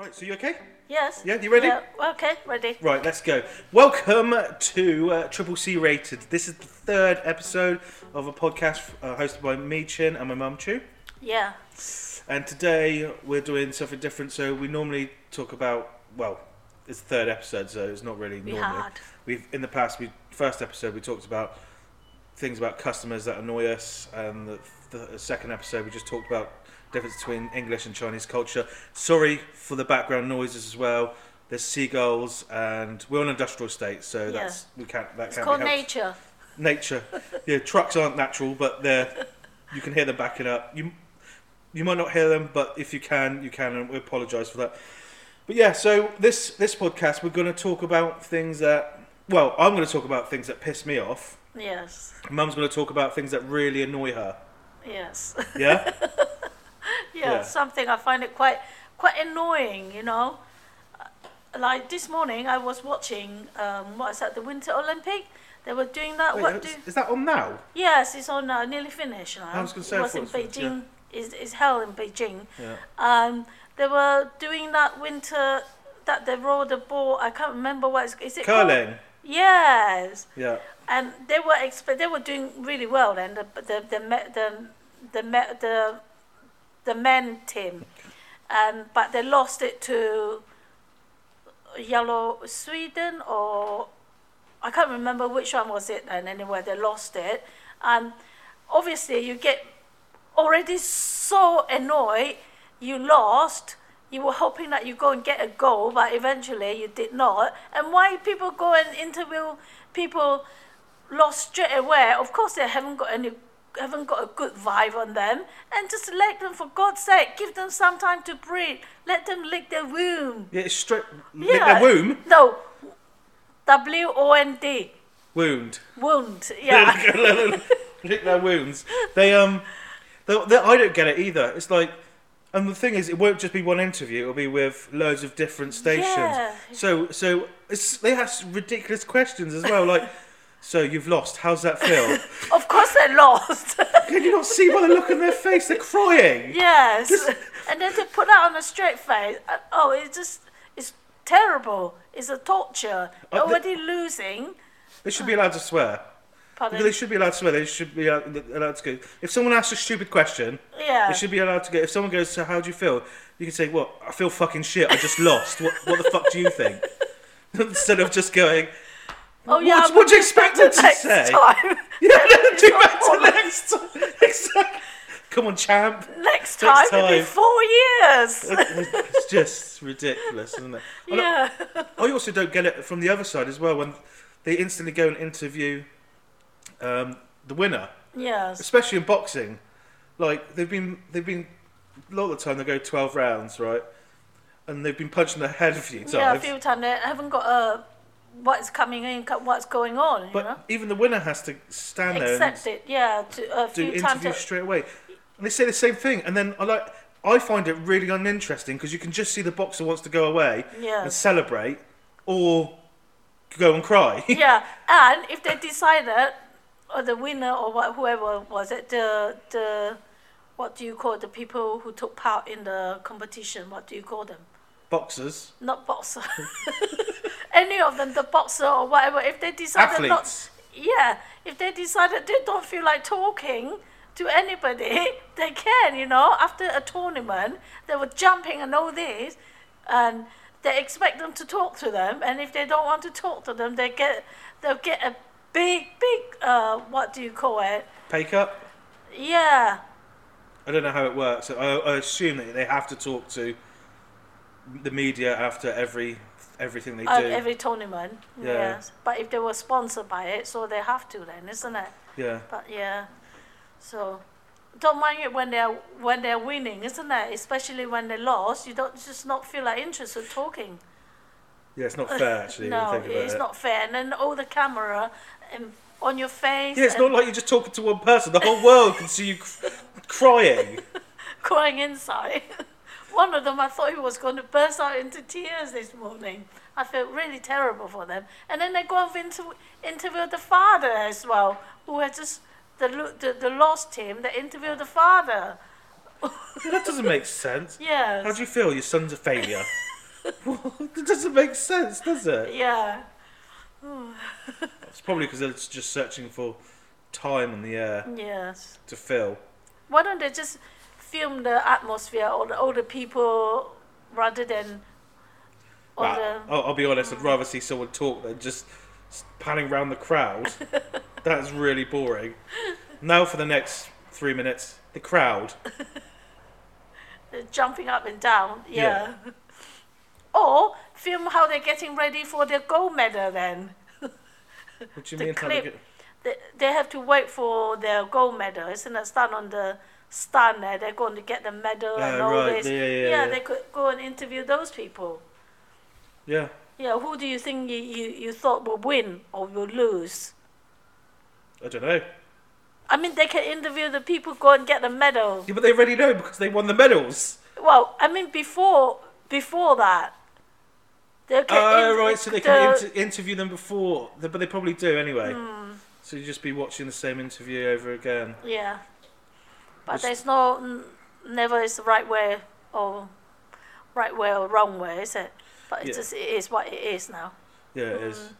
Right, so you okay? Yes. Yeah, you ready? Yeah, okay, ready. Right, let's go. Welcome to uh, Triple C Rated. This is the third episode of a podcast uh, hosted by me, Chin, and my mum, Choo. Yeah. And today we're doing something different. So we normally talk about, well, it's the third episode, so it's not really We had. We've in the past, we first episode we talked about things about customers that annoy us, and the, the second episode we just talked about difference between English and Chinese culture. Sorry for the background noises as well. There's seagulls, and we're on an industrial estate, so Yeah. that's we can't that It's can't called nature. Nature. Yeah, trucks aren't natural, but they're you can hear them backing up. You you might not hear them, but if you can, you can, and we apologise for that. But yeah, so this this podcast we're going to talk about things that well, I'm going to talk about things that piss me off. Yes. Mum's going to talk about things that really annoy her. Yes. Yeah, yeah, Yeah. Something I find it quite quite annoying, you know. Uh, Like this morning, I was watching um, what is that? The Winter Olympic. They were doing that. Wait, what is, do? is that on now? Yes, it's on uh, nearly finished now. I was gonna say, it was in was yeah. Beijing. Is is held in Beijing. Yeah. Um, they were doing that winter that they rolled the ball. I can't remember what it's, is it called? Curling. Yes. Yeah. and they were expe- they were doing really well then the the the the the me- the, the men team and um, but they lost it to yellow Sweden or I can't remember which one was it and anyway they lost it. And obviously you get already so annoyed you lost you were hoping that you go and get a goal but eventually you did not. And why people go and interview people lost straight away? Of course they haven't got any haven't got a good vibe on them and just let them for god's sake give them some time to breathe let them lick their wound Yeah, it's straight. Lick their womb. no w-o-n-d Wound. wound yeah lick their wounds. They um, they, they, I don't get it either. It's like, and the thing is, it won't just be one interview. It'll be with loads of different stations. Yeah. So so it's, they ask ridiculous questions as well. Like, so you've lost. How's that feel? of course they lost Can you not see by the look on their face? They're crying. Yes, and then to put that on a straight face, uh, oh, it's just it's terrible. It's a torture. Uh, Already losing. They should be allowed to swear. Pardon? They should be allowed to swear. They should be allowed allowed to go. If someone asks a stupid question, yeah. They should be allowed to go. If someone goes, "So how do you feel?" You can say, "What? I feel fucking shit. I just lost. What? What the fuck do you think?" Instead of just going, oh yeah. what- do you expect them to next say? Time. "Yeah, do better next time." Exactly. Come on, champ. next time, it'll be four years. It's just ridiculous, isn't it? I yeah. I also don't get it from the other side as well when they instantly go and interview um, the winner, Yes. especially in boxing. Like they've been, they've been a lot of the time they go twelve rounds, right? And they've been punching in the head a few times. Yeah, a few times they haven't got a what's coming in, what's going on. You But know. even the winner has to stand there Accept it. Yeah. To, a do few times. interviews straight away. And they say the same thing, and then I like I find it really uninteresting because you can just see the boxer wants to go away and celebrate, or go and cry. yeah, and if they decided, or the winner or what, whoever was it, the the, what do you call the people who took part in the competition? What do you call them? Boxers, Not boxer. Any of them, the boxer or whatever. If they decided not, athletes. yeah, if they decided they don't feel like talking to anybody, they can. You know, after a tournament, they were jumping and all this, and they expect them to talk to them. And if they don't want to talk to them, they get they'll get a big, big. Uh, what do you call it? Pay cut. Yeah, I don't know how it works. I, I assume that they have to talk to the media after every everything they do. every tournament. Yeah. Yes, but if they were sponsored by it, so they have to then, isn't it? yeah. But yeah, so don't mind it when they're when they're winning, isn't it? Especially when they lost, you don't just not feel like interested talking. Yeah, it's not fair actually. no, think about it's it. not fair. And then all the camera um, on your face. Yeah, it's not like you're just talking to one person. The whole world can see you cr- crying. crying inside. One of them, I thought he was going to burst out into tears this morning. I felt really terrible for them. And then they go and inter- interview the father as well, who had just the the, the lost him. They interviewed the father. Yeah, that doesn't make sense. Yeah. How do you feel? Your son's a failure. it doesn't make sense, does it? Yeah. It's probably because they're just searching for time in the air Yes. to fill. Why don't they just film the atmosphere or the, the people rather than the I'll, I'll be honest, I'd rather see someone talk than just panning around the crowd. That's really boring. Now for the next three minutes, the crowd. jumping up and down? Yeah. or film how they're getting ready for their gold medal then. What do you The mean? how they get- They, they have to wait for their gold medal, isn't it? Stand on the stand there, they're going to get the medal and Yeah, all right. this. Yeah, yeah, yeah. they could go and interview those people. Yeah. Yeah, who do you think you, you, you thought will win or will lose? I don't know. I mean, they can interview the people go and get the medal. Yeah, but they already know because they won the medals. Well, I mean, before before that, they can. Oh, in- right. So they the- can inter- interview them before, but they probably do anyway. Hmm. So you just be watching the same interview over again. Yeah, but there's no n- never is the right way or right way or wrong way, is it? But it Yeah. just it is what it is now. Yeah, it is.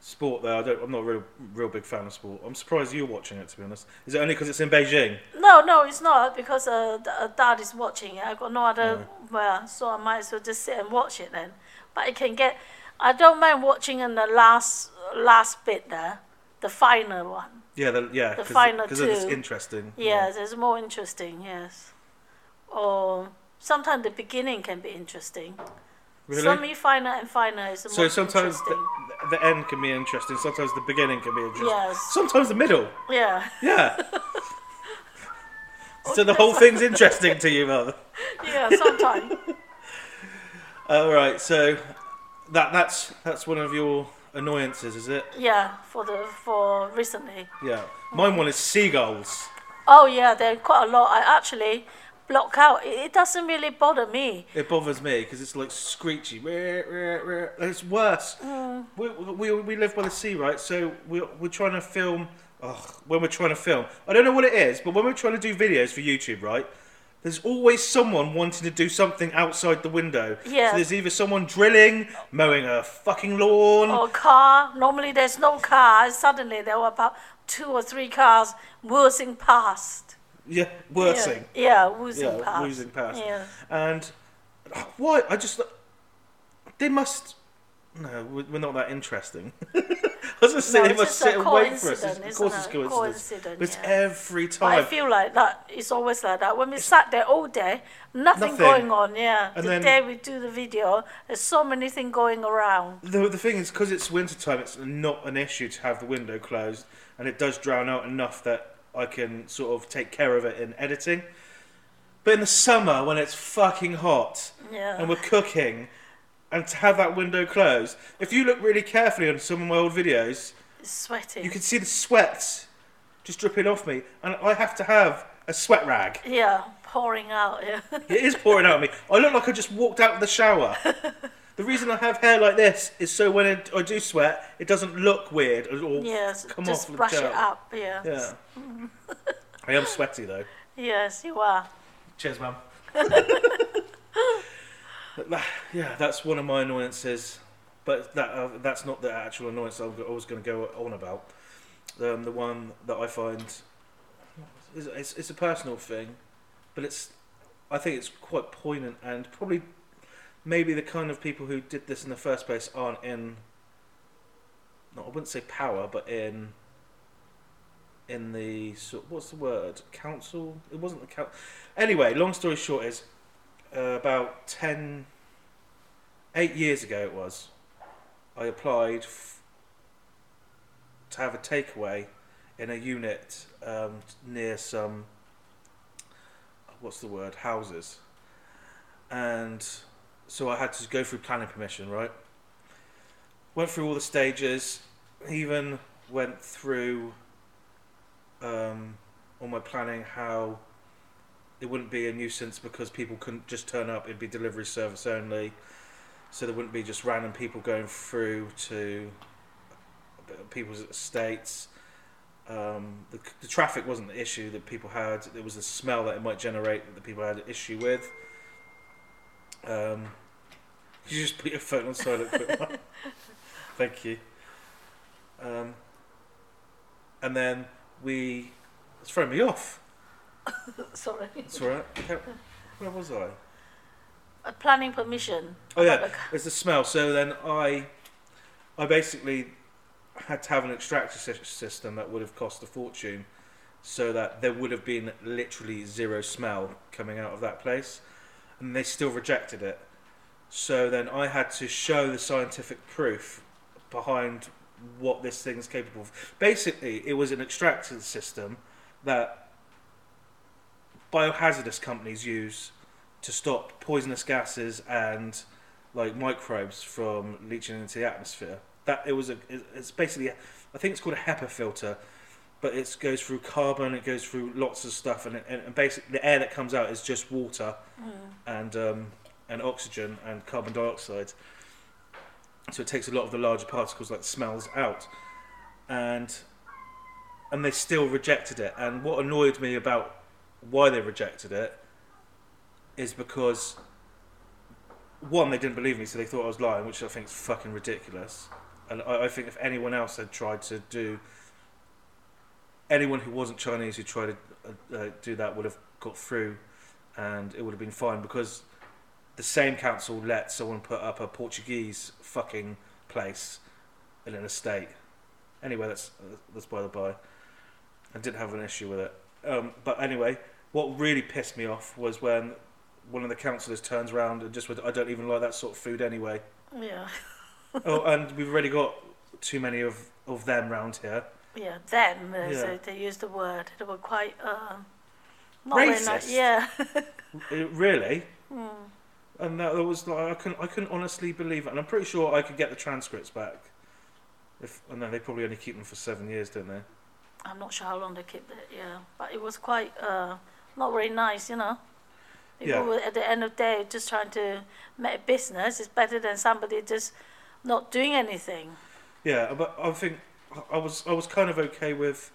Sport though, I don't. I'm not a real, real big fan of sport. I'm surprised you're watching it. To be honest, is it only because it's in Beijing? No, no, it's not because uh, d- uh, dad is watching it. I've got no other well, so I might as well just sit and watch it then. But I can get. I don't mind watching in the last last bit there, the final one. Yeah, the, yeah. The final because it's interesting. Yes, it's more interesting. Yes, or sometimes the beginning can be interesting. Really? Semi-final and final is the so sometimes interesting. the, the end can be interesting. Sometimes the beginning can be interesting. Yes. Sometimes the middle. Yeah, Yeah. so the whole thing's interesting to you, mother. yeah, sometimes. All right. So that that's that's one of your annoyances, is it? yeah, for the for recently. Yeah. Mine one is seagulls. Oh yeah, there are quite a lot. I actually block out. It, it doesn't really bother me. It bothers me because it's like screechy. It's worse. Mm. We, we, we live by the sea, right? So we're, we're trying to film. When we're trying to film, I don't know what it is, but when we're trying to do videos for YouTube, right? There's always someone wanting to do something outside the window. Yeah. So there's either someone drilling, mowing a fucking lawn. Or car. Normally there's no car. Suddenly there were about two or three cars whizzing past. Yeah, worsing. Yeah, yeah whizzing Yeah, past. whizzing past. Yeah. And uh, why? I just they must. No, we're not that interesting. I was going to say No, they must just sit and wait for us. Of course, isn't it's it? coincidence. Coincidence, But it's yeah. every But I feel like that. It's always like that. When we sat there all day, nothing, Nothing. going on. Yeah. And the then- day we do the video, there's so many things going around. The, the thing is, because it's winter time, it's not an issue to have the window closed, and it does drown out enough that I can sort of take care of it in editing. But in the summer, when it's fucking hot Yeah. and we're cooking, and to have that window closed, if you look really carefully on some of my old videos, It's sweating. you can see the sweat just dripping off me, and I have to have a sweat rag. yeah, pouring out. Yeah. It is pouring out of me. I look like I just walked out of the shower. The reason I have hair like this is so when it, I do sweat, it doesn't look weird or yes. come just off. the brush it up. Yeah. Yeah. I am sweaty though. Yes, you are. Cheers, mum. Yeah, that's one of my annoyances. But that uh, that's not the actual annoyance I was going to go on about. Um, the one that I find is it's, it's a personal thing, but it's I think it's quite poignant and probably maybe the kind of people who did this in the first place aren't in. No, I wouldn't say power, but in. In the what's the word? Council? It wasn't the council. Anyway, long story short is uh, about 10, 8 years ago it was, I applied f- to have a takeaway in a unit um, near some, what's the word, houses. And so I had to go through planning permission, right? Went through all the stages, even went through um, all my planning how it wouldn't be a nuisance because people couldn't just turn up. It'd be delivery service only, so there wouldn't be just random people going through to people's estates. Um, the, the traffic wasn't the issue that people had. It was the smell that it might generate that the people had an issue with. Um, you just put your phone on silent Thank you. Um, and then we. It's throwing me off. Sorry. It's alright. I Where was I? A planning permission. Oh yeah, it's the smell. So then I, I basically had to have an extractor sy- system that would have cost a fortune, so that there would have been literally zero smell coming out of that place, and they still rejected it. So then I had to show the scientific proof behind what this thing's capable of. Basically, it was an extractor system that biohazardous companies use to stop poisonous gases and like microbes from leaching into the atmosphere. That it was a it's basically a, I think it's called a HEPA filter, but it goes through carbon, it goes through lots of stuff, and, it, and basically the air that comes out is just water and um, and oxygen and carbon dioxide. So it takes a lot of the larger particles like smells out, and and they still rejected it. And what annoyed me about why they rejected it is because one, they didn't believe me, so they thought I was lying, which I think is fucking ridiculous. And I, I think if anyone else had tried to do, anyone who wasn't Chinese who tried to uh, uh, do that would have got through, and it would have been fine because the same council let someone put up a Portuguese fucking place in an estate. Anyway, that's that's by the by. I didn't have an issue with it. Um, but anyway, what really pissed me off was when one of the councillors turns around and just went, I don't even like that sort of food anyway. Yeah. oh, and we've already got too many of, of them round here. Yeah. Them. Yeah. So they used the word. They were quite. Uh, not very nice. Racist? Yeah. Uh, really? Hmm. And that, was like I couldn't I couldn't honestly believe it. And I'm pretty sure I could get the transcripts back. If and then they probably only keep them for seven years, don't they? I'm not sure how long they kept it. Yeah. But it was quite. Uh, not very nice, you know. People Yeah. at the end of the day just trying to make a business. It's better than somebody just not doing anything. Yeah, but I think I was I was kind of okay with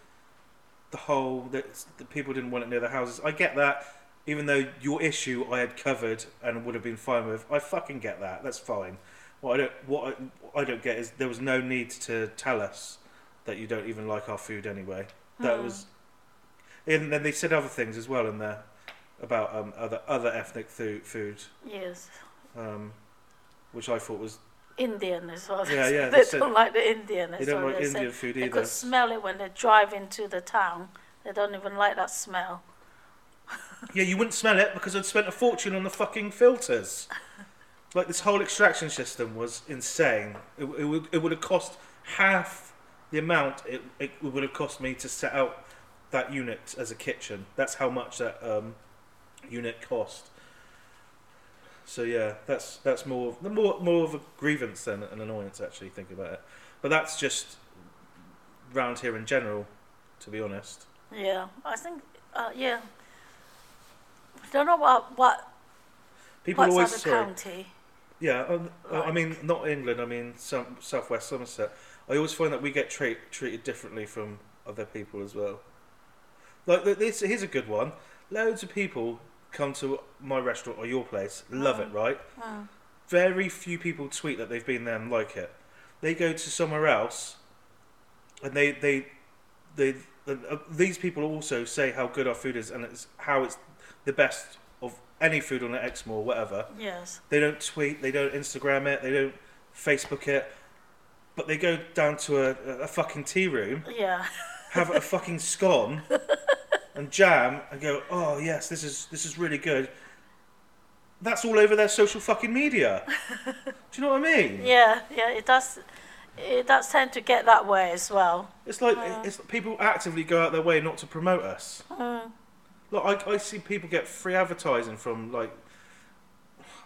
the whole that the people didn't want it near the houses. I get that, even though your issue I had covered and would have been fine with. I fucking get that. That's fine. What I don't what I, I don't get is there was no need to tell us that you don't even like our food anyway. That Hmm. was, and then they said other things as well in there about um, other other ethnic food food, Yes. um, which I thought was Indian as well. Yeah, yeah, they they don't like the Indian. they don't like they. Indian food They could smell it when they drive into the town. They don't even like that smell. Yeah, you wouldn't smell it because I'd spent a fortune on the fucking filters. Like this whole extraction system was insane. It, it, would, it would have cost half the amount it, it would have cost me to set out that unit as a kitchen. That's how much that um, unit cost. So yeah, that's that's more more more of a grievance than an annoyance actually. Think about it, but that's just round here in general, to be honest. Yeah, I think. Uh, yeah. I don't know what what People what's always sorry. county. Yeah, um, uh, I mean, not England. I mean, some southwest Somerset. I always find that we get treat, treated differently from other people as well. Like this, here's a good one. Loads of people come to my restaurant or your place, love it, right? Mm. Very few people tweet that they've been there and like it. They go to somewhere else, and they they they uh, uh, these people also say how good our food is and it's how it's the best of any food on the Exmoor or whatever. Yes. They don't tweet, they don't Instagram it, they don't Facebook it, but they go down to a, a fucking tea room, Yeah. have a fucking scone and jam, and go, oh yes, this is this is really good. That's all over their social fucking media. Do you know what I mean? Yeah. Yeah. It does. It does tend to get that way as well. It's like Yeah. it's people actively go out their way not to promote us. Mm. Like I, I see people get free advertising from like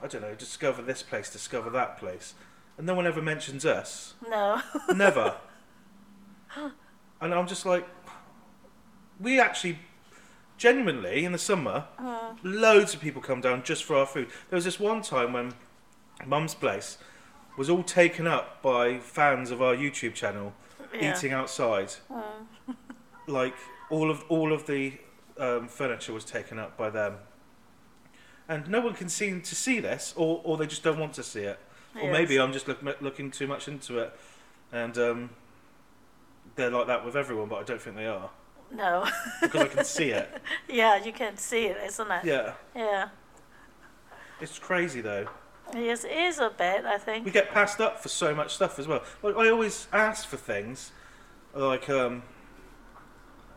I don't know, discover this place, discover that place, and no one ever mentions us. No. Never. and I'm just like, we actually, genuinely, in the summer, Mm. loads of people come down just for our food. There was this one time when Mum's place was all taken up by fans of our YouTube channel Yeah. eating outside. Mm. Like all of all of the um, furniture was taken up by them, and no one can seem to see this, or or they just don't want to see it. Or maybe I'm just look, looking too much into it, and um, they're like that with everyone, but I don't think they are No. because I can see it. yeah, you can see it, isn't it? Yeah, Yeah. it's crazy though. Yes, it is a bit, I think. We get passed up for so much stuff as well. Like I always ask for things, like um,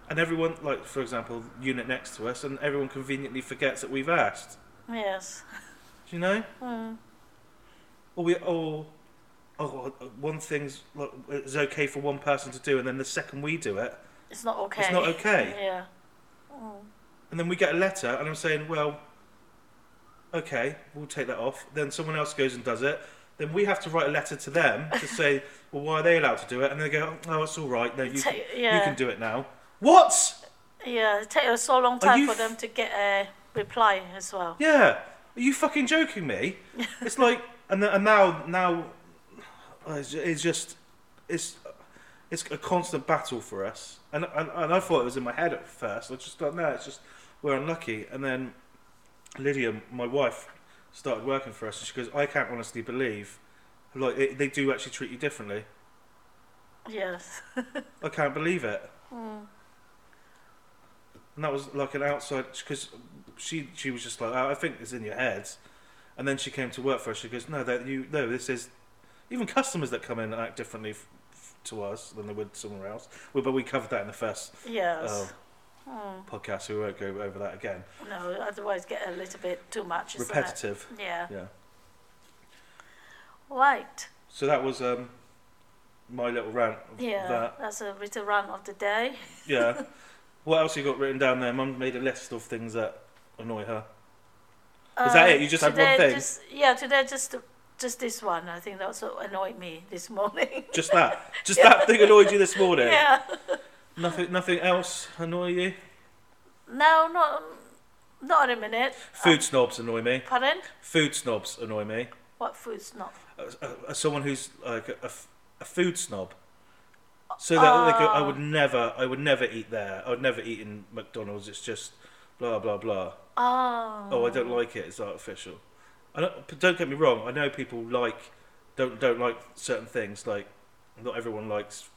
and everyone, like for example, unit next to us, and everyone conveniently forgets that we've asked. Yes. Do you know? Mm. Or we, all. oh, one thing's like, is okay for one person to do, and then the second we do it, It's not okay. it's not okay. Yeah. Mm. And then we get a letter, and I'm saying, well, okay, we'll take that off. Then someone else goes and does it. Then we have to write a letter to them to say, well, why are they allowed to do it? And they go, oh, it's all right. No, you, Ta- can, yeah. you can do it now. What? Yeah, it takes so long time for f- them to get a reply as well. Yeah. Are you fucking joking me? it's like, and, and now, now, ju- it's just, it's, it's a constant battle for us. And, and, and I thought it was in my head at first. I just thought, no, it's just, we're unlucky. And then Lydia, my wife, started working for us, and she goes, I can't honestly believe, like, it, they do actually treat you differently. Yes. I can't believe it. Mm. And that was like an outside because she she was just like oh, I think it's in your head, and then she came to work for us. She goes no that you no this is even customers that come in act differently to us than they would somewhere else. Well, but we covered that in the first Yes. Oh. Mm. podcast, so we won't go over that again. No, otherwise get a little bit too much. Repetitive, It? Yeah. yeah. Right. So that was um my little rant. Of Yeah. That That's a little rant of the day. yeah. what else you got written down there? Mum made a list of things that annoy her. Is that it? You just had one thing? Just, yeah, today just just this one. I think that's what annoyed me this morning. Just that. Just that thing annoyed you this morning. yeah. Nothing. Nothing else annoy you. No, not not in a minute. Food uh, snobs annoy me. Pardon? Food snobs annoy me. What food as someone who's like a a food snob. So that go, I would oh. never, I would never eat there. I would never eat in McDonald's. It's just blah blah blah. Oh. Oh, I don't like it. It's artificial. I don't, don't get me wrong. I know people like don't don't like certain things. Like not everyone likes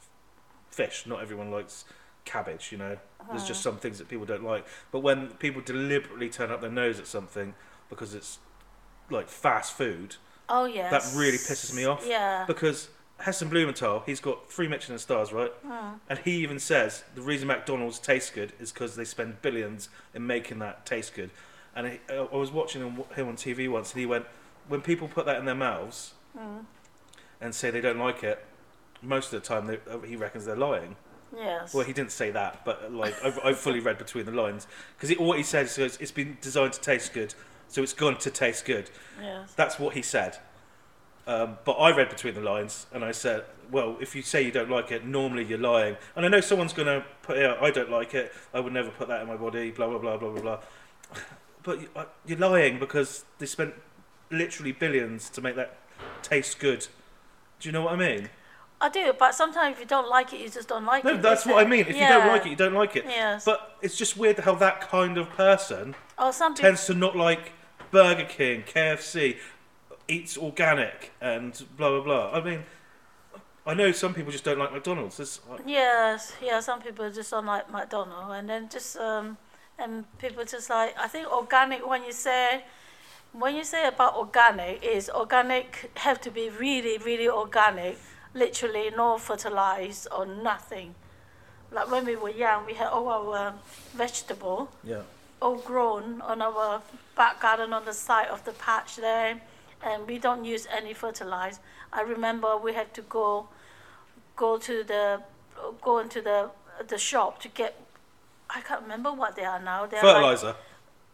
fish. Not everyone likes cabbage. You know, there's just some things that people don't like. But when people deliberately turn up their nose at something because it's like fast food, Oh yes. that really pisses me off. Yeah. because Heston Blumenthal, he's got three Michelin stars, right? Hmm. And he even says the reason McDonald's tastes good is because they spend billions in making that taste good. And he, uh, I was watching him, him on TV once, and he went, when people put that in their mouths Mm. and say they don't like it, most of the time they, uh, he reckons they're lying. Yes. Well, he didn't say that, but uh, like I've, I've fully read between the lines because what he said is it's been designed to taste good, so it's going to taste good. yes. That's what he said. Um, but I read between the lines and I said, well, if you say you don't like it, normally you're lying. And I know someone's going to put, yeah, I don't like it. I would never put that in my body, blah, blah, blah, blah, blah, blah. But uh, you're lying because they spent literally billions to make that taste good. Do you know what I mean? I do, but sometimes if you don't like it, you just don't like No, it. that's is what I mean. If you don't like it, you don't like it. Yes. But it's just weird how that kind of person oh, some people. tends to not like Burger King, KFC, eats organic, and blah blah blah. I mean, I know some people just don't like McDonald's. Uh, Yes, yeah. Some people just don't like McDonald's, and then just um, and people just like I think organic. When you say, when you say about organic, is organic have to be really, really organic, literally no fertilized or nothing. Like when we were young, we had all our um, vegetable yeah, all grown on our back garden on the side of the patch there, and we don't use any fertilizer. I remember we had to go go to the go into the the shop to get. I can't remember what they are now. They're like,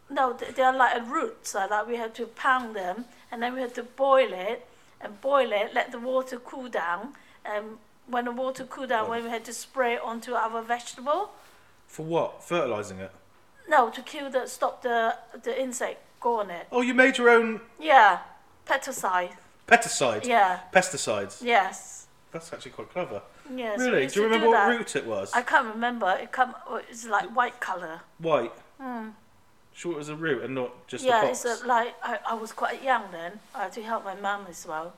no, they- are like roots. Uh, that we had to pound them, and then we had to boil it and boil it. Let the water cool down, and when the water cooled down, Oh. when we had to spray it onto our vegetable. For what? Fertilizing it. No, to kill the stop the the insect go on it. Oh, you made your own Yeah, pesticide. pesticide. Yeah, Pesticides. yes, That's actually quite clever. Yes. really? Do you remember what that. root it was? I can't remember. It come. It's like white color. White. Hmm. Sure, it was a root and not just yeah, a box. it's a, like I, I was quite young then. I had to help my mum as well.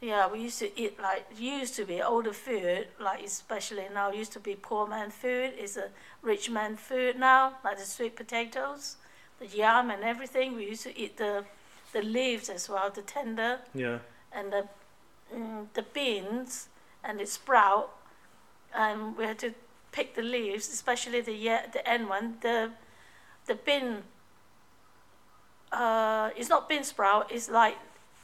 Yeah, we used to eat like used to be older food, like especially now used to be poor man food. Is a rich man food now, like the sweet potatoes, the yam and everything. We used to eat the the leaves as well, the tender Yeah. and the mm, the beans and the sprout. And we had to pick the leaves, especially the yeah, the end one. The the bean. Uh, it's not bean sprout. It's like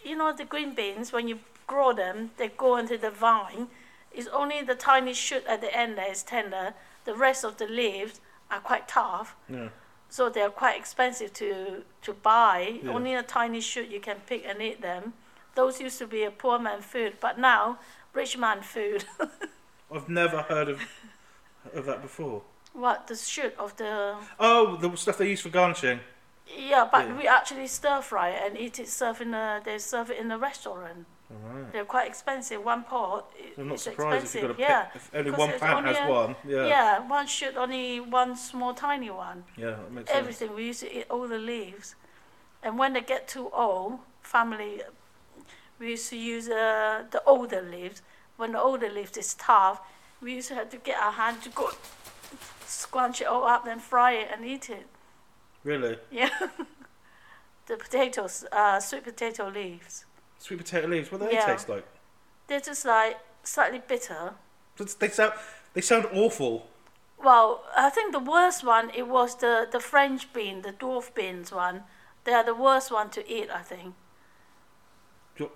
you know the green beans when you grow them, they go into the vine. It's only the tiny shoot at the end that is tender. The rest of the leaves are quite tough, Yeah. so they're quite expensive to to buy. Yeah. Only a tiny shoot you can pick and eat them. Those used to be a poor man food, but now rich man food. I've never heard of of that before. what the shoot of the Oh, the stuff they use for garnishing. yeah, but Yeah. we actually stir fry it and eat it served in a they serve it in a restaurant. Alright. They're quite expensive. One pot. I'm not is surprised if you've got expensive. yeah. pick. If only because one pan only has a- one. Yeah. Yeah, one shoot only one small tiny one. Yeah, that makes sense. Everything we used to eat all the leaves, and when they get too old, family, we used to use uh, the older leaves. When the older leaves is tough, we used to have to get our hand to go scrunch it all up, then fry it and eat it. Really? Yeah. the potatoes, uh, sweet potato leaves. Sweet potato leaves. What do they Yeah. taste like? They're just like slightly bitter. They sound. They sound awful. Well, I think the worst one it was the the French bean, the dwarf beans one. They are the worst one to eat, I think.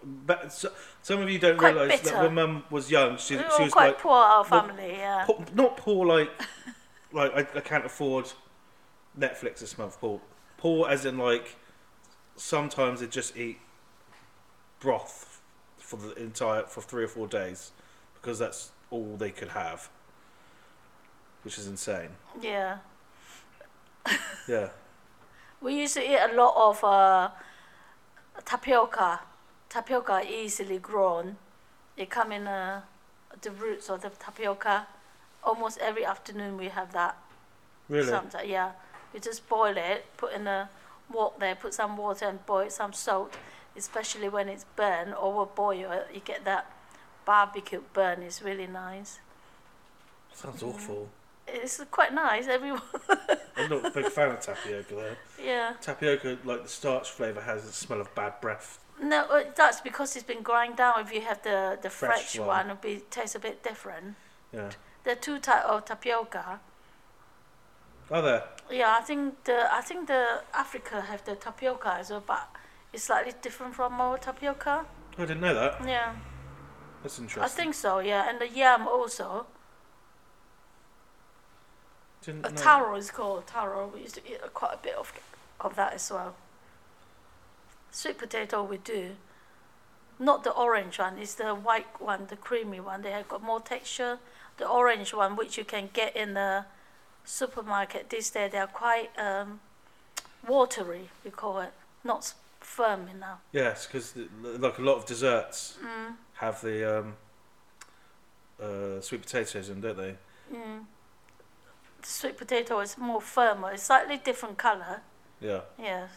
But so, some of you don't Quite realise that when Mum was young, she, we she was quite like poor, our family. Yeah. po- not poor like like I, I can't afford Netflix this month. Poor, poor as in like sometimes they just eat broth for the entire for three or four days because that's all they could have, which is insane. Yeah. Yeah, We used to eat a lot of uh, tapioca. Tapioca easily grown. They come in uh, the roots of the tapioca. Almost every afternoon we have that. really. Sometimes, yeah. You just boil it, put in a wok there, put some water and boil some salt, especially when it's burnt, over boil it, you get that barbecue burn. It's really nice. Sounds awful. It's quite nice. Everyone, I'm not a big fan of tapioca though. yeah. Tapioca, like the starch flavour, has the smell of bad breath. No, uh, that's because it's been grind down. If you have the the Fresh fresh, one. one, it tastes a bit different. Yeah. There are two type of tapioca. Are there? Yeah, I think the I think the Africa have the tapioca as well, but it's slightly different from our tapioca. I didn't know that. Yeah. That's interesting. I think so, yeah. And the yam also. Didn't A taro is called taro. We used to eat quite a bit of of that as well. Sweet potato we do. Not the orange one, it's the white one, the creamy one. They have got more texture. The orange one, which you can get in the supermarket these days, they are quite um, watery, we call it. Not firm enough. Yes, because like a lot of desserts Mm, have the um, uh, sweet potatoes in, don't they? mm. The sweet potato is more firmer. It's slightly different colour. Yeah. Yes,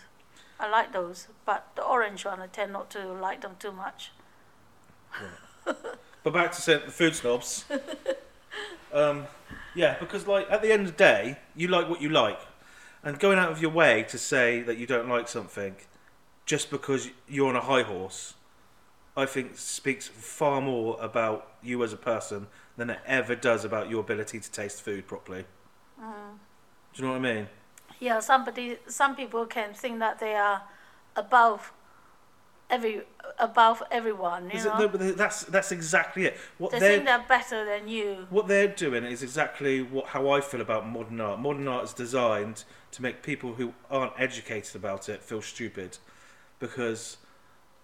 I like those, but the orange one I tend not to like them too much. But back to the food snobs. um, yeah, because like at the end of the day, you like what you like, and going out of your way to say that you don't like something just because you're on a high horse, I think speaks far more about you as a person than it ever does about your ability to taste food properly. Mm. Do you know what I mean? Yeah, somebody, some people can think that they are above every above everyone. You Is it, know, no, but that's that's exactly it. What they think they're better than you. what they're doing is exactly what how I feel about modern art. Modern art is designed to make people who aren't educated about it feel stupid, because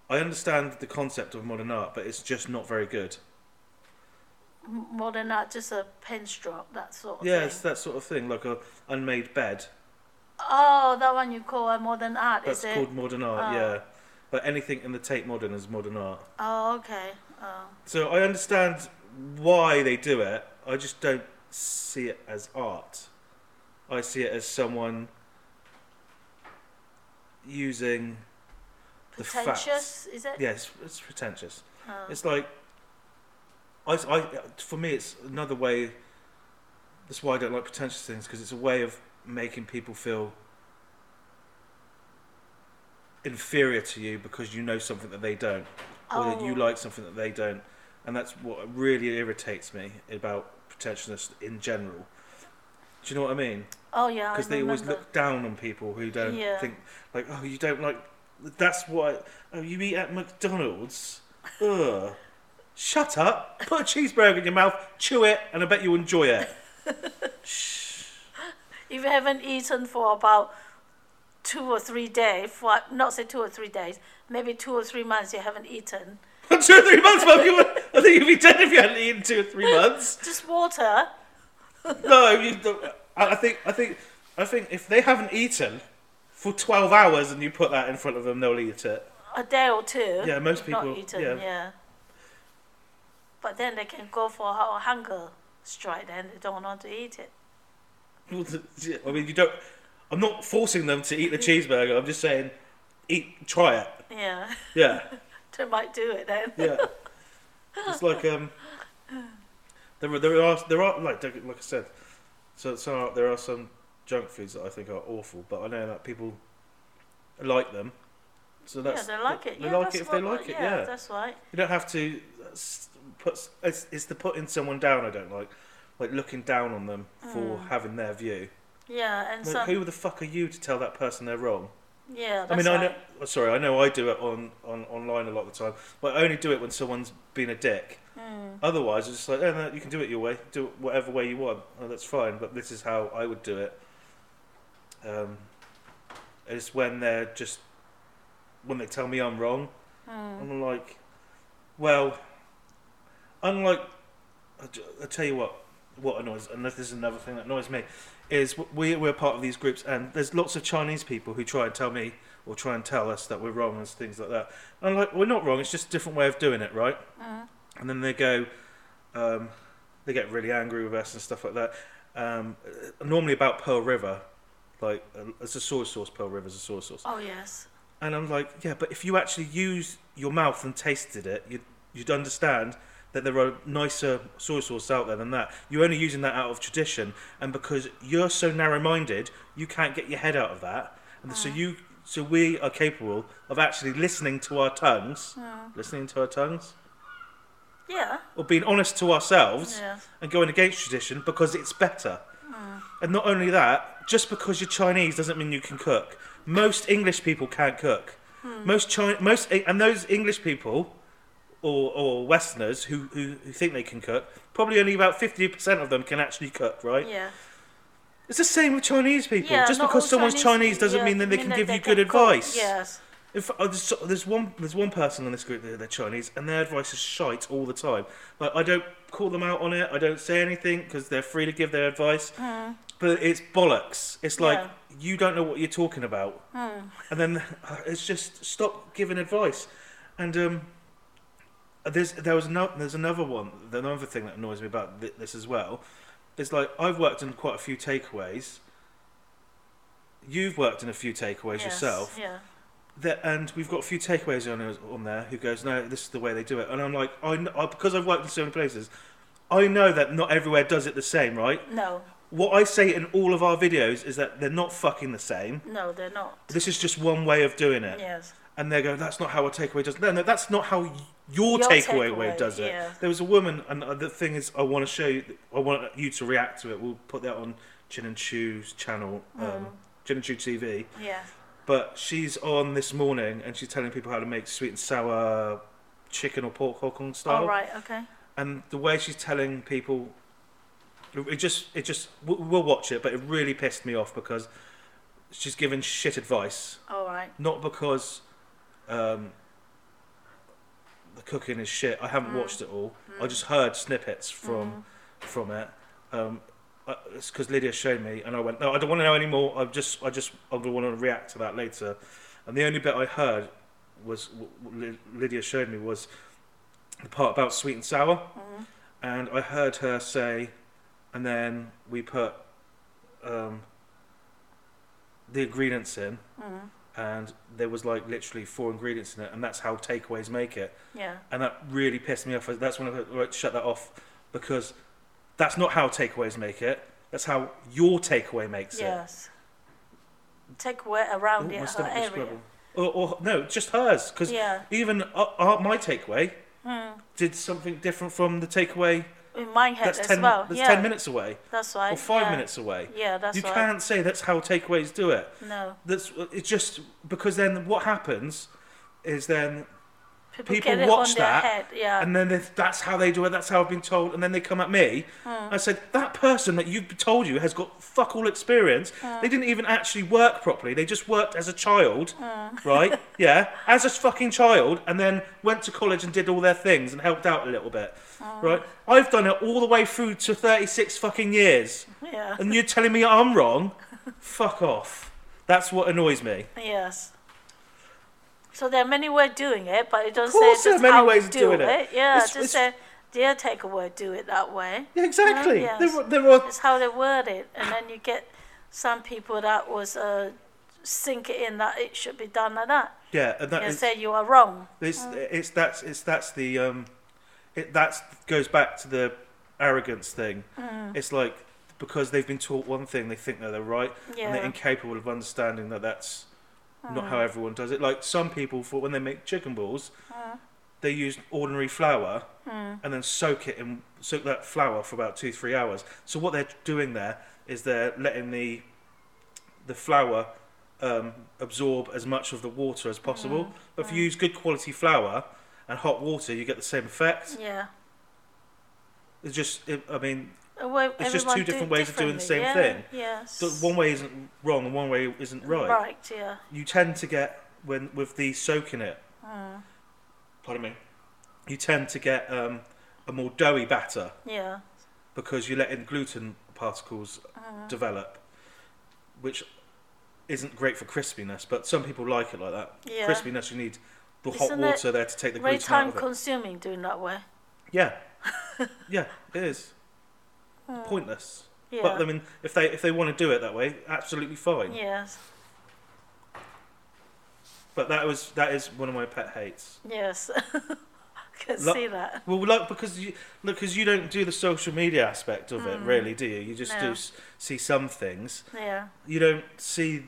I understand the concept of modern art, but it's just not very good. Modern art, just a pen stroke, that sort of Yeah, thing. that sort of thing, like a unmade bed. Oh, that one you call a modern art, That's is it? called modern art. Oh. Yeah, but anything in the Tate Modern is modern art. Oh, okay. Oh. So I understand why they do it. I just don't see it as art. I see it as someone using the facts. Pretentious, is it? Yes, it's pretentious. Oh. It's like, I, I, for me, it's another way. That's why I don't like pretentious things because it's a way of making people feel inferior to you because you know something that they don't, or that you Oh. like something that they don't, and that's what really irritates me about pretentiousness in general. Do you know what I mean? Oh yeah, Because they always look down on people who don't Yeah. think like, oh, you don't like. That's what. Oh, you eat at McDonald's. Ugh. Shut up. Put a cheeseburger in your mouth, chew it, and I bet you enjoy it. If you haven't eaten for about two or three days, for not say two or three days, maybe two or three months you haven't eaten, two or three months, Mum. You I think you'd be dead if you hadn't eaten two or three months. just water. No, you. I think. I think. I think if they haven't eaten for twelve hours and you put that in front of them, they'll eat it. a day or two. Yeah, most not people- eaten, yeah. yeah. But then they can go for a hunger strike, and they don't want to eat it. I mean, you don't. I'm not forcing them to eat the cheeseburger. I'm just saying, eat, try it. Yeah, Yeah, they might do it then. yeah. It's like um, there are there are there are like like I said, so so there are some junk foods that I think are awful, but I know that people like them. So yeah, that's they like it. They yeah, like it if they like it. Yeah, Yeah, that's right. you don't have to put. It's, it's the putting someone down. I don't like, like looking down on them for having their view. Yeah, and Like, some. who the fuck are you to tell that person they're wrong? Yeah, that's I mean, I know. oh, Sorry, I know I do it on, on online a lot of the time, but I only do it when someone's been a dick. Mm. Otherwise, it's just like, oh, no, you can do it your way, do it whatever way you want. Oh, that's fine, but this is how I would do it. Um, it's when they're just when they tell me I'm wrong. Mm. I'm like, well, unlike, I tell you what, what annoys, and this is another thing that annoys me, is we we're part of these groups, and there's lots of Chinese people who try and tell me or try and tell us that we're wrong and things like that. And I'm like, we're not wrong. It's just a different way of doing it, right? Mm. And then they go, um, they get really angry with us and stuff like that. Um, uh, normally about Pearl River, like uh, it's a soy sauce. Pearl River's a soy sauce. Oh yes. And I'm like, yeah, but if you actually use your mouth and tasted it, you'd, you'd understand that there are nicer soy sauce out there than that. You're only using that out of tradition, and because you're so narrow-minded, you can't get your head out of that. And so you, so we are capable of actually listening to our tongues, listening to our tongues, Yeah. or being honest to ourselves Yeah. and going against tradition because it's better. And not only that, just because you're Chinese doesn't mean you can cook. Most English people can't cook. Most China, most and those English people or, or Westerners who, who, who think they can cook, probably only about fifty percent of them can actually cook. Right? Yeah. It's the same with Chinese people. Yeah, just because someone's Chinese, Chinese- doesn't yeah, mean that they mean can that give they you good cook. advice. Yes. If uh, there's, there's one there's one person in this group that they're Chinese and their advice is shite all the time. Like I don't call them out on it. I don't say anything because they're free to give their advice. But it's bollocks. It's like Yeah. you don't know what you're talking about. And then uh, it's just stop giving advice. And um, Uh, there's there was no, there's another one. Another thing that annoys me about thi- this as well is like I've worked in quite a few takeaways. You've worked in a few takeaways yes. yourself Yeah. that, and we've got a few takeaways on on there who goes, no, this is the way they do it, and I'm like, I, I because I've worked in so many places, I know that not everywhere does it the same, right? No. What I say in all of our videos is that they're not fucking the same. No, they're not. This is just one way of doing it, Yes. and they go, that's not how a takeaway does. No, no, that's not how your, Your takeaway, way takeaway, does it. yeah. There was a woman, and uh, the thing is, I want to show you, I want you to react to it. We'll put that on Chin and Choo's channel, um, Mm. Chin and Choo TV. Yeah. But she's on this morning and she's telling people how to make sweet and sour chicken or pork Hong Kong style. All right. Okay. And the way she's telling people, it just, it just, we'll watch it, but it really pissed me off because she's giving shit advice. All right. Not because um, cooking is shit. I haven't Mm. watched it all. I just heard snippets from from it. Um, uh, it's because Lydia showed me, and I went, no, I don't want to know anymore. I just, I just, I'm gonna want to react to that later. And the only bit I heard was what Lydia showed me was the part about sweet and sour, Mm-hmm. and I heard her say, and then we put um, the ingredients in, Mm-hmm. And there was like literally four ingredients in it, and that's how takeaways make it. Yeah. And that really pissed me off. That's when I like, shut that off because that's not how takeaways make it. That's how your takeaway makes it. Yes. Take away around Oh, my her area. Or, or no, just hers. Because Yeah. even uh, uh, my takeaway Hmm. did something different from the takeaway In my head that's as ten well. that's yeah. ten minutes away That's right. or five yeah. minutes away. Yeah, that's you right. You can't say that's how takeaways do it. No. That's it's just because then what happens is then People, people watch that, head. Yeah. and then they, that's how they do it. That's how I've been told, and then they come at me. Hmm. I said that person that you've told you has got fuck all experience. Hmm. They didn't even actually work properly. They just worked as a child, Hmm. right? Yeah, as a fucking child, and then went to college and did all their things and helped out a little bit, right? I've done it all the way through to thirty-six fucking years, yeah. and you're telling me I'm wrong? fuck off. That's what annoys me. Yes. So there are many ways doing it, but it doesn't say there are many how ways to of do doing it. it. Yeah, It's- just it's- say a word, do it that way. Yeah, exactly. yes. There, there are It's how they word it, and then you get some people that was uh, sink it in that it should be done like that. yeah, and that and say you are wrong. It's it's that's it's that's the um, it that's goes back to the arrogance thing. Mm. It's like because they've been taught one thing, they think that they're right, and they're incapable of understanding that that's not Mm. how everyone does it. Like some people, for when they make chicken balls, Mm. they use ordinary flour and then soak it in soak that flour for about two three hours. So what they're doing there is they're letting the the flour um, absorb as much of the water as possible. Mm. But if you use good quality flour and hot water, you get the same effect. Yeah. It's just, it, I mean, Uh, well, It's just two different ways of doing the same yeah, thing. Yes. so one way isn't wrong and one way isn't right. Right. Yeah. You tend to get when with the soaking it. Mm. Pardon me. You tend to get um, a more doughy batter Yeah. because you're letting gluten particles Mm. develop, which isn't great for crispiness. But some people like it like that. Yeah. Crispiness, you need the hot Isn't it water there to take the gluten out time of it. consuming doing that way. Yeah, yeah, it is pointless. Hmm. Yeah. But I mean, if they if they want to do it that way, absolutely fine. yes. But that was that is one of my pet hates. Yes. I can Lo- see that. Well, look because you look because you don't do the social media aspect of it, really, do you? You just do. No. s- see some things. Yeah. You don't see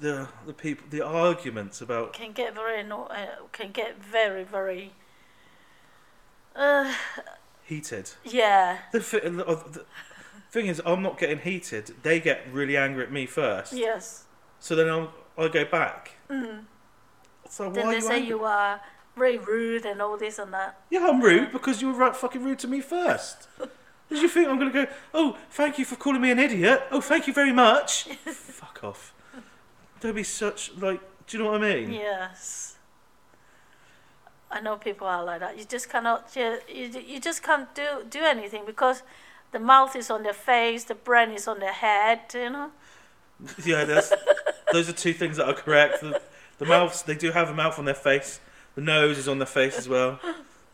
the the people the arguments about. Can get very anno- uh, can get very very. Uh, Heated. yeah. The, the thing is, I'm not getting heated. They get really angry at me first. Yes. So then I'll, I go back. Mm. So Then why they you say angry? you are very rude and all this and that. Yeah, I'm rude because you were right fucking rude to me first. Did you think I'm going to go, oh, thank you for calling me an idiot? Oh, thank you very much. Fuck off. Don't be such, like, do you know what I mean? Yes. I know people are like that. You just cannot. You, you, you just can't do do anything because the mouth is on their face, the brain is on their head. You know. Yeah, that's, those are two things that are correct. The, the mouths, they do have a mouth on their face. The nose is on their face as well.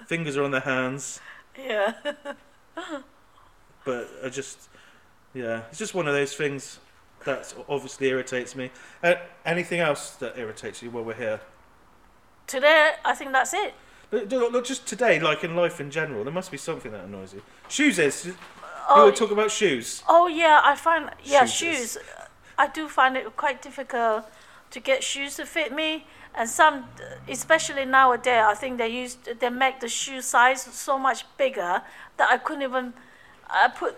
Fingers are on their hands. Yeah. But I just, yeah, it's just one of those things that obviously irritates me. Uh, anything else that irritates you while we're here? Today, I think that's it. But Not just today, like in life in general. There must be something that annoys you. Shoes is. You Oh, were talking about shoes. Oh yeah, I find yeah Shoes. shoes. I do find it quite difficult to get shoes to fit me, and some, especially nowadays, I think they use they make the shoe size so much bigger that I couldn't even, I put,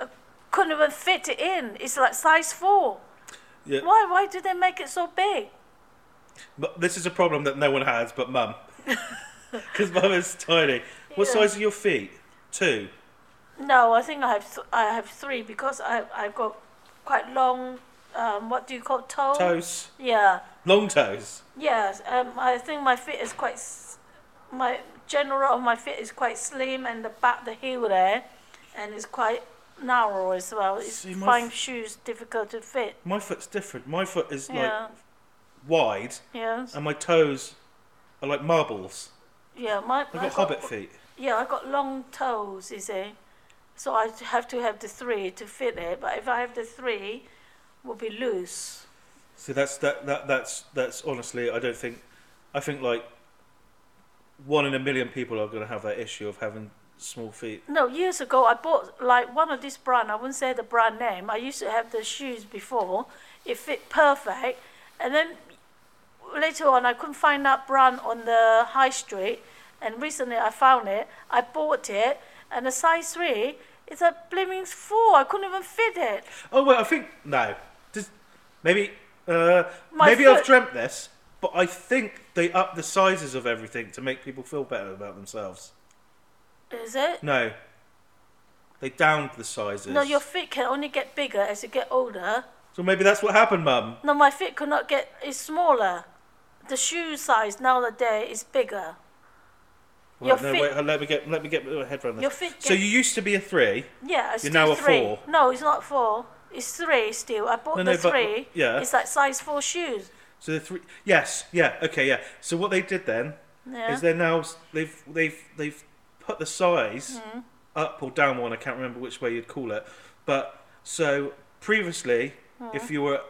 I couldn't even fit it in. It's like size four. Yeah. Why why do they make it so big? But this is a problem that no one has but mum. Because mum is tiny. What Yeah. size are your feet? Two. No, I think I have th- I have three because I I've got quite long. Um, what do you call toe? Toes. Yeah. Long toes. Yes, um, I think my feet is quite, s- my general of my feet is quite slim and the back, the heel there, and it's quite narrow as well. It's See, my find f- shoes difficult to fit. My foot's different. My foot is like Yeah, wide, yes, and my toes are like marbles. yeah. My I've I got hobbit feet. Yeah, I've got long toes. You see, so I have to have the three to fit it. But if I have the three, will be loose. So that's that, that that's that's honestly I don't think I think like one in a million people are going to have that issue of having small feet. No, years ago I bought like one of this brand. I wouldn't say the brand name. I used to have the shoes before. It fit perfect, and then later on I couldn't find that brand on the high street. And recently I found it. I bought it, and the size three is a blimmin' four. I couldn't even fit it. Oh well, I think no. Does, maybe uh, maybe I've dreamt this, but I think they up the sizes of everything to make people feel better about themselves. Is it? No, they downed the sizes. No, your feet can only get bigger as you get older. So maybe that's what happened, Mum. No, my feet could not get. It's smaller. The shoe size nowadays is bigger. Your Right, no, feet- wait, let me get let me get my head around this. Your feet So you used to be a three. Yeah, You're now a three. four. No, it's not four. It's three still. I bought No, the no, but- three. yeah. It's like size four shoes. So the three. Yes, yeah, okay, yeah. So what they did then Yeah. is they're now they've they've they've put the size Hmm. up or down one. I can't remember which way you'd call it. But so previously, Hmm. if you were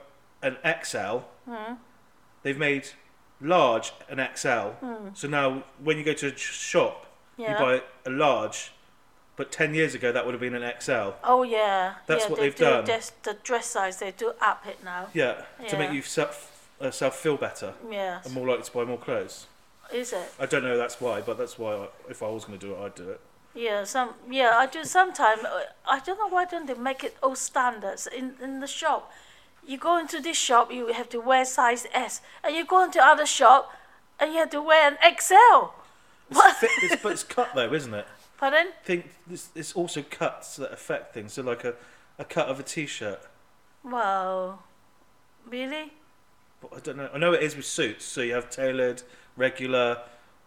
an XL, they've made large an XL. So now when you go to a shop. Yeah. you buy a large. But ten years ago, that would have been an XL. Oh yeah. That's yeah, what they they've do done. This, the dress size they do up it now. Yeah, to make you self, uh, self feel better Yes. and more likely to buy more clothes. Is it? I don't know that's why, but that's why I, if I was going to do it, I'd do it. Yeah. Some. Yeah. I do sometimes. I don't know why don't they make it all standards in in the shop. You go into this shop, you have to wear size S, and you go into other shop, and you have to wear an XL. It's fit, it's, but it's cut though, isn't it? Pardon? I think this, it's also cuts that affect things. So like a, a cut of a t-shirt. Wow. Really? But I don't know. I know it is with suits. So you have tailored, regular,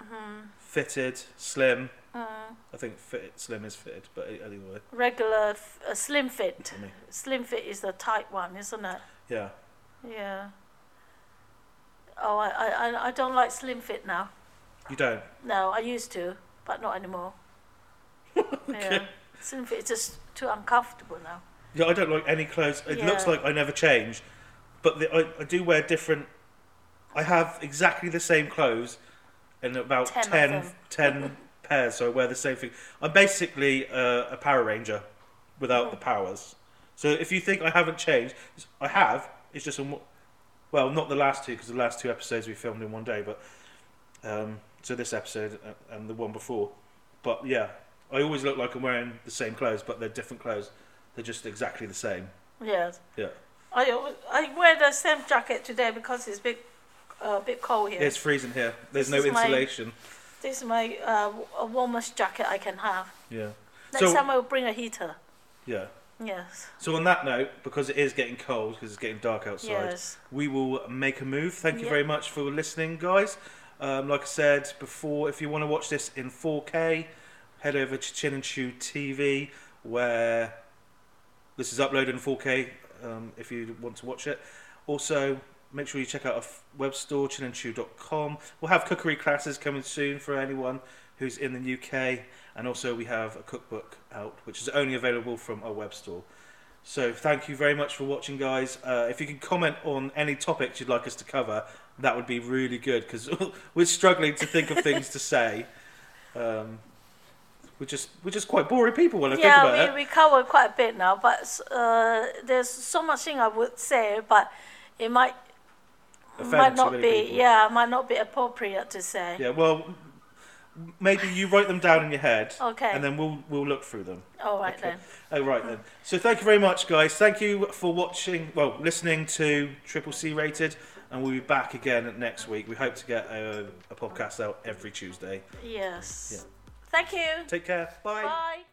Mm-hmm. fitted, slim. Mm. I think fit, slim is fitted, but anyway. Regular, f- a slim fit. I mean, Slim fit is the tight one, isn't it? yeah. Yeah. Oh, I, I, I- don't like slim fit now. You don't. No, I used to, but not anymore. Yeah. Slim fit is just too uncomfortable now. Yeah, I don't like any clothes. It looks like I never change, but the, I, I do wear different. I have exactly the same clothes in about Ten of 10, them. 10 pairs, so I wear the same thing. I'm basically uh, a Power Ranger without Mm. the powers. So if you think I haven't changed, I have. It's just a mo- well, not the last two because the last two episodes we filmed in one day, but um, so this episode and the one before. But yeah, I always look like I'm wearing the same clothes, but they're different clothes. They're just exactly the same. Yes. Yeah. I, always- I wear the same jacket today because it's a bit, uh, bit cold here. It's freezing here. There's This no is my- insulation. This is my uh, warmest jacket I can have. Yeah. Next So- time I will bring a heater. Yeah. Yes. So on that note, because it is getting cold, because it's getting dark outside, Yes. we will make a move. Thank you Yeah. very much for listening, guys. Um, like I said before, if you want to watch this in 4K, head over to Chin and Choo TV, where this is uploaded in 4K. Um, if you want to watch it, also make sure you check out our f- web store chinandchoo.com. We'll have cookery classes coming soon for anyone who's in the UK, and also we have a cookbook out, which is only available from our web store. So thank you very much for watching, guys. Uh, if you can comment on any topics you'd like us to cover, that would be really good because we're struggling to think of things to say. Um, we're just we're just quite boring people when I think about Yeah, it. we, we covered quite a bit now, but uh, there's so much thing I would say, but it might might not be people. yeah might not be appropriate to say. Yeah, well, maybe you write them down in your head, Okay. and then we'll we'll look through them. All right Okay. then. Oh, right then. So thank you very much, guys. Thank you for watching, well, listening to Triple C Rated, and we'll be back again next week. We hope to get a, a podcast out every Tuesday. Yes. Yeah. Thank you. Take care. Bye. Bye.